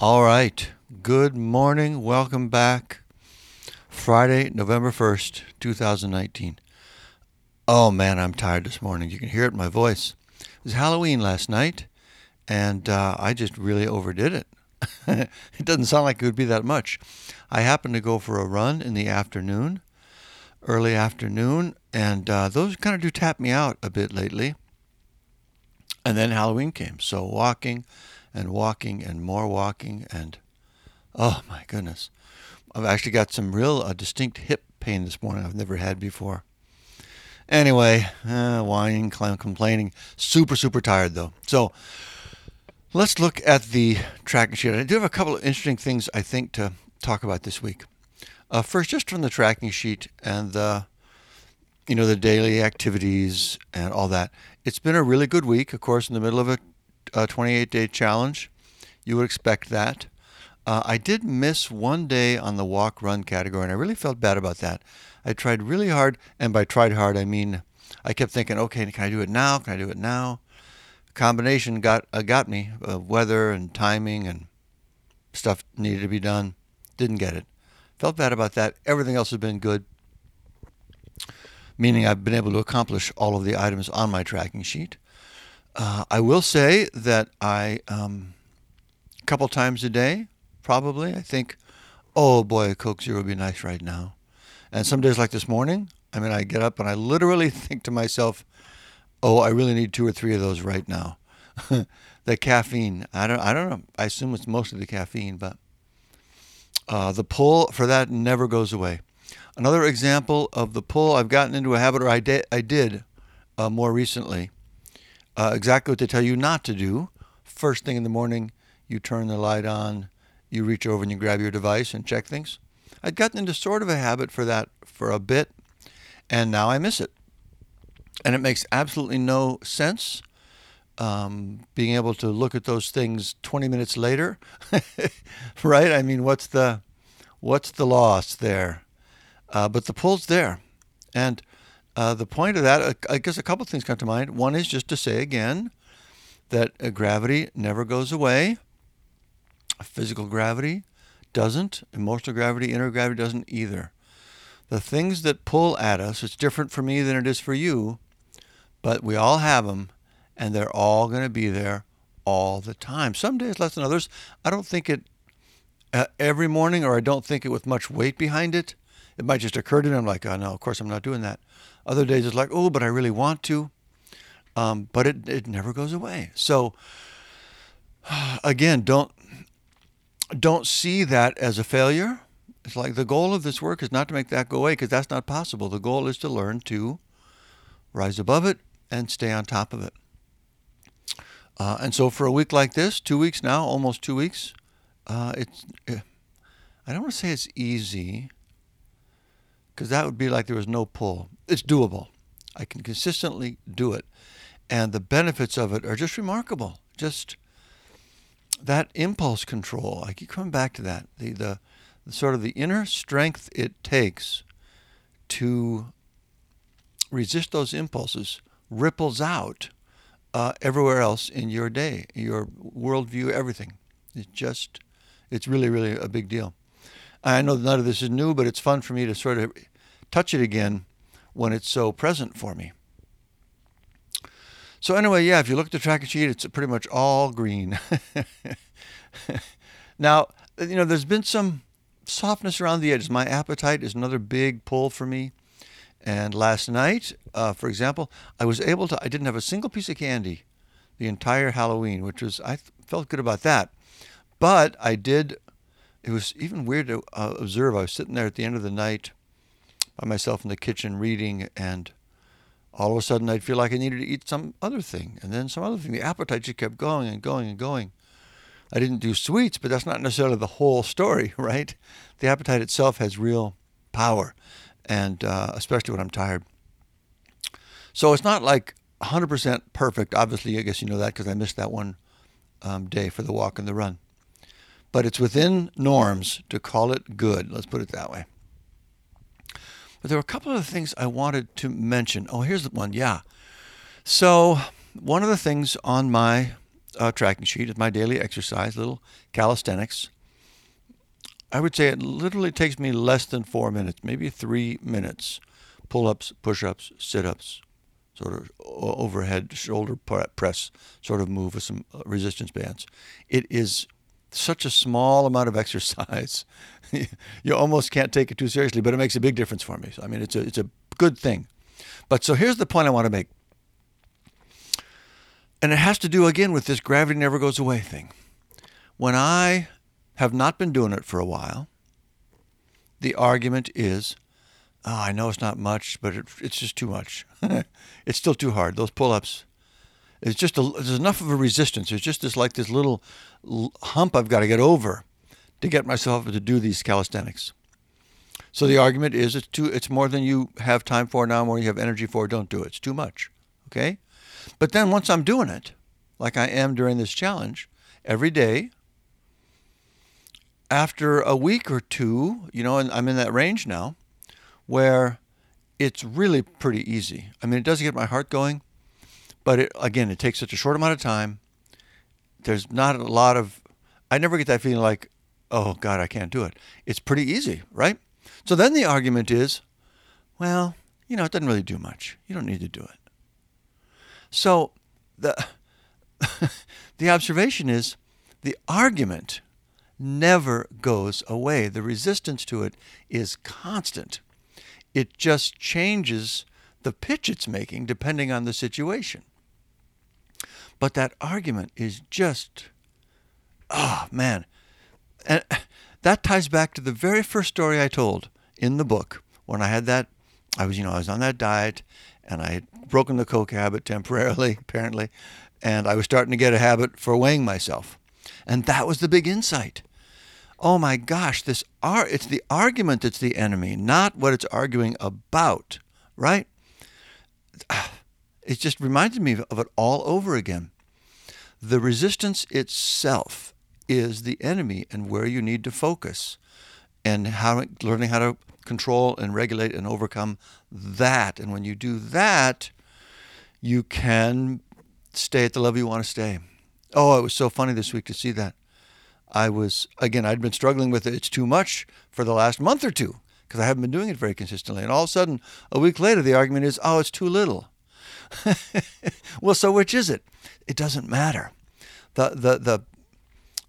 All right. Good morning. Welcome back. Friday, November 1st, 2019. Oh man, I'm tired this morning. You can hear it in my voice. It was Halloween last night, and uh, I just really overdid it. it doesn't sound like it would be that much. I happened to go for a run in the afternoon, early afternoon, and uh, those kind of do tap me out a bit lately. And then Halloween came. So walking and walking and more walking and oh my goodness. I've actually got some real uh, distinct hip pain this morning I've never had before. Anyway, uh, whining, complaining. Super, super tired though. So let's look at the tracking sheet. I do have a couple of interesting things I think to talk about this week. Uh, first, just from the tracking sheet and the you know the daily activities and all that. It's been a really good week, of course, in the middle of a, a 28 day challenge. You would expect that. Uh, I did miss one day on the walk run category, and I really felt bad about that. I tried really hard, and by tried hard, I mean I kept thinking, okay, can I do it now? Can I do it now? Combination got uh, got me. Uh, weather and timing and stuff needed to be done. Didn't get it. Felt bad about that. Everything else has been good meaning I've been able to accomplish all of the items on my tracking sheet. Uh, I will say that I, um, a couple times a day, probably, I think, oh boy, a Coke Zero would be nice right now. And some days like this morning, I mean, I get up and I literally think to myself, oh, I really need two or three of those right now. the caffeine, I don't, I don't know. I assume it's mostly the caffeine, but uh, the pull for that never goes away. Another example of the pull I've gotten into a habit, or I, did, I did uh, more recently, uh, exactly what they tell you not to do. First thing in the morning, you turn the light on, you reach over and you grab your device and check things. I'd gotten into sort of a habit for that for a bit, and now I miss it. And it makes absolutely no sense um, being able to look at those things 20 minutes later, right? I mean, what's the what's the loss there? Uh, but the pull's there. And uh, the point of that, uh, I guess a couple things come to mind. One is just to say again that uh, gravity never goes away. Physical gravity doesn't. Emotional gravity, inner gravity doesn't either. The things that pull at us, it's different for me than it is for you, but we all have them, and they're all going to be there all the time. Some days less than others. I don't think it uh, every morning, or I don't think it with much weight behind it it might just occur to me. I'm like, oh no, of course I'm not doing that. Other days it's like, oh, but I really want to. Um, but it, it never goes away. So again, don't don't see that as a failure. It's like the goal of this work is not to make that go away because that's not possible. The goal is to learn to rise above it and stay on top of it. Uh, and so for a week like this, two weeks now, almost two weeks, uh, it's eh, I don't want to say it's easy because that would be like there was no pull. It's doable. I can consistently do it. And the benefits of it are just remarkable. Just that impulse control. I keep coming back to that. The, the, the sort of the inner strength it takes to resist those impulses ripples out uh, everywhere else in your day, your worldview, everything. It's just, it's really, really a big deal. I know none of this is new, but it's fun for me to sort of touch it again when it's so present for me. So anyway, yeah, if you look at the tracking sheet, it's pretty much all green. now, you know, there's been some softness around the edges. My appetite is another big pull for me. And last night, uh, for example, I was able to, I didn't have a single piece of candy the entire Halloween, which was, I felt good about that. But I did it was even weird to uh, observe. I was sitting there at the end of the night by myself in the kitchen reading, and all of a sudden I'd feel like I needed to eat some other thing, and then some other thing. The appetite just kept going and going and going. I didn't do sweets, but that's not necessarily the whole story, right? The appetite itself has real power, and uh, especially when I'm tired. So it's not like 100% perfect. Obviously, I guess you know that because I missed that one um, day for the walk and the run but it's within norms to call it good. Let's put it that way. But there were a couple of things I wanted to mention. Oh, here's the one. Yeah. So, one of the things on my uh, tracking sheet is my daily exercise, little calisthenics. I would say it literally takes me less than four minutes, maybe three minutes. Pull ups, push ups, sit ups, sort of overhead shoulder press sort of move with some uh, resistance bands. It is such a small amount of exercise. you almost can't take it too seriously, but it makes a big difference for me. So, I mean, it's a, it's a good thing. But so here's the point I want to make. And it has to do again with this gravity never goes away thing. When I have not been doing it for a while, the argument is, oh, I know it's not much, but it, it's just too much. it's still too hard. Those pull-ups, it's just a, there's enough of a resistance. There's just this like this little hump I've got to get over to get myself to do these calisthenics. So the argument is it's too it's more than you have time for now, more you have energy for. Don't do it. It's too much. Okay? But then once I'm doing it, like I am during this challenge, every day, after a week or two, you know, and I'm in that range now, where it's really pretty easy. I mean, it does get my heart going, but it, again, it takes such a short amount of time. There's not a lot of, I never get that feeling like, oh God, I can't do it. It's pretty easy, right? So then the argument is, well, you know, it doesn't really do much. You don't need to do it. So the the observation is the argument never goes away. The resistance to it is constant. It just changes the pitch it's making depending on the situation. But that argument is just, oh man. And that ties back to the very first story I told in the book when I had that, I was, you know, I was on that diet and I had broken the Coke habit temporarily, apparently, and I was starting to get a habit for weighing myself. And that was the big insight. Oh my gosh, this it's the argument that's the enemy, not what it's arguing about, right? Ah, It just reminded me of it all over again. The resistance itself is the enemy and where you need to focus and how learning how to control and regulate and overcome that. And when you do that, you can stay at the level you want to stay. Oh, it was so funny this week to see that. I was, again, I'd been struggling with it. It's too much for the last month or two because I haven't been doing it very consistently. And all of a sudden, a week later, the argument is, oh, it's too little. well, so which is it? It doesn't matter. The, the, the,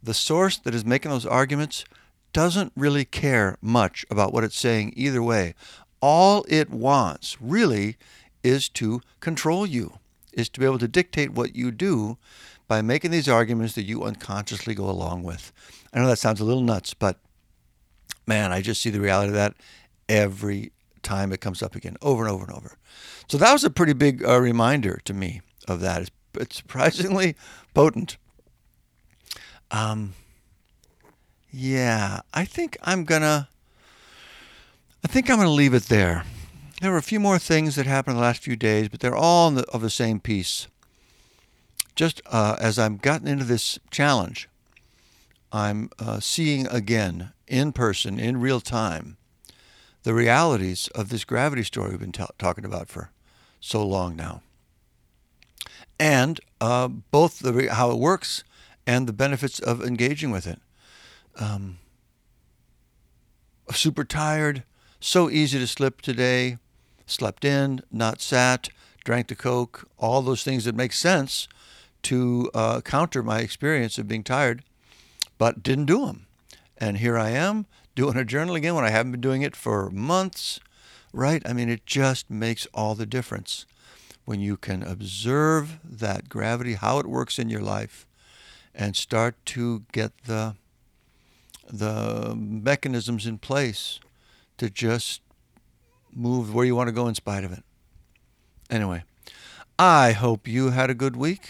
the source that is making those arguments doesn't really care much about what it's saying either way. All it wants really is to control you, is to be able to dictate what you do by making these arguments that you unconsciously go along with. I know that sounds a little nuts, but man, I just see the reality of that every time it comes up again, over and over and over. So that was a pretty big uh, reminder to me of that. It's, it's surprisingly potent. Um, yeah, I think I'm gonna. I think I'm gonna leave it there. There were a few more things that happened in the last few days, but they're all the, of the same piece. Just uh, as I'm gotten into this challenge, I'm uh, seeing again in person, in real time, the realities of this gravity story we've been t- talking about for so long now, and uh, both the re- how it works and the benefits of engaging with it um, super tired, so easy to slip today, slept in, not sat, drank the Coke, all those things that make sense to uh, counter my experience of being tired, but didn't do them. And here I am doing a journal again when I haven't been doing it for months, right? I mean, it just makes all the difference when you can observe that gravity, how it works in your life, and start to get the the mechanisms in place to just move where you want to go in spite of it. Anyway, I hope you had a good week.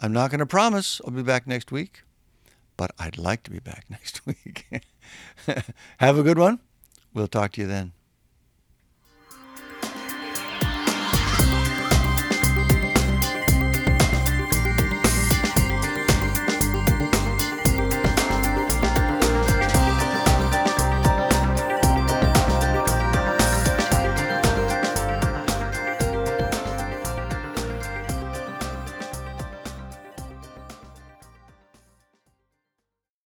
I'm not going to promise I'll be back next week, but I'd like to be back next week. Have a good one. We'll talk to you then.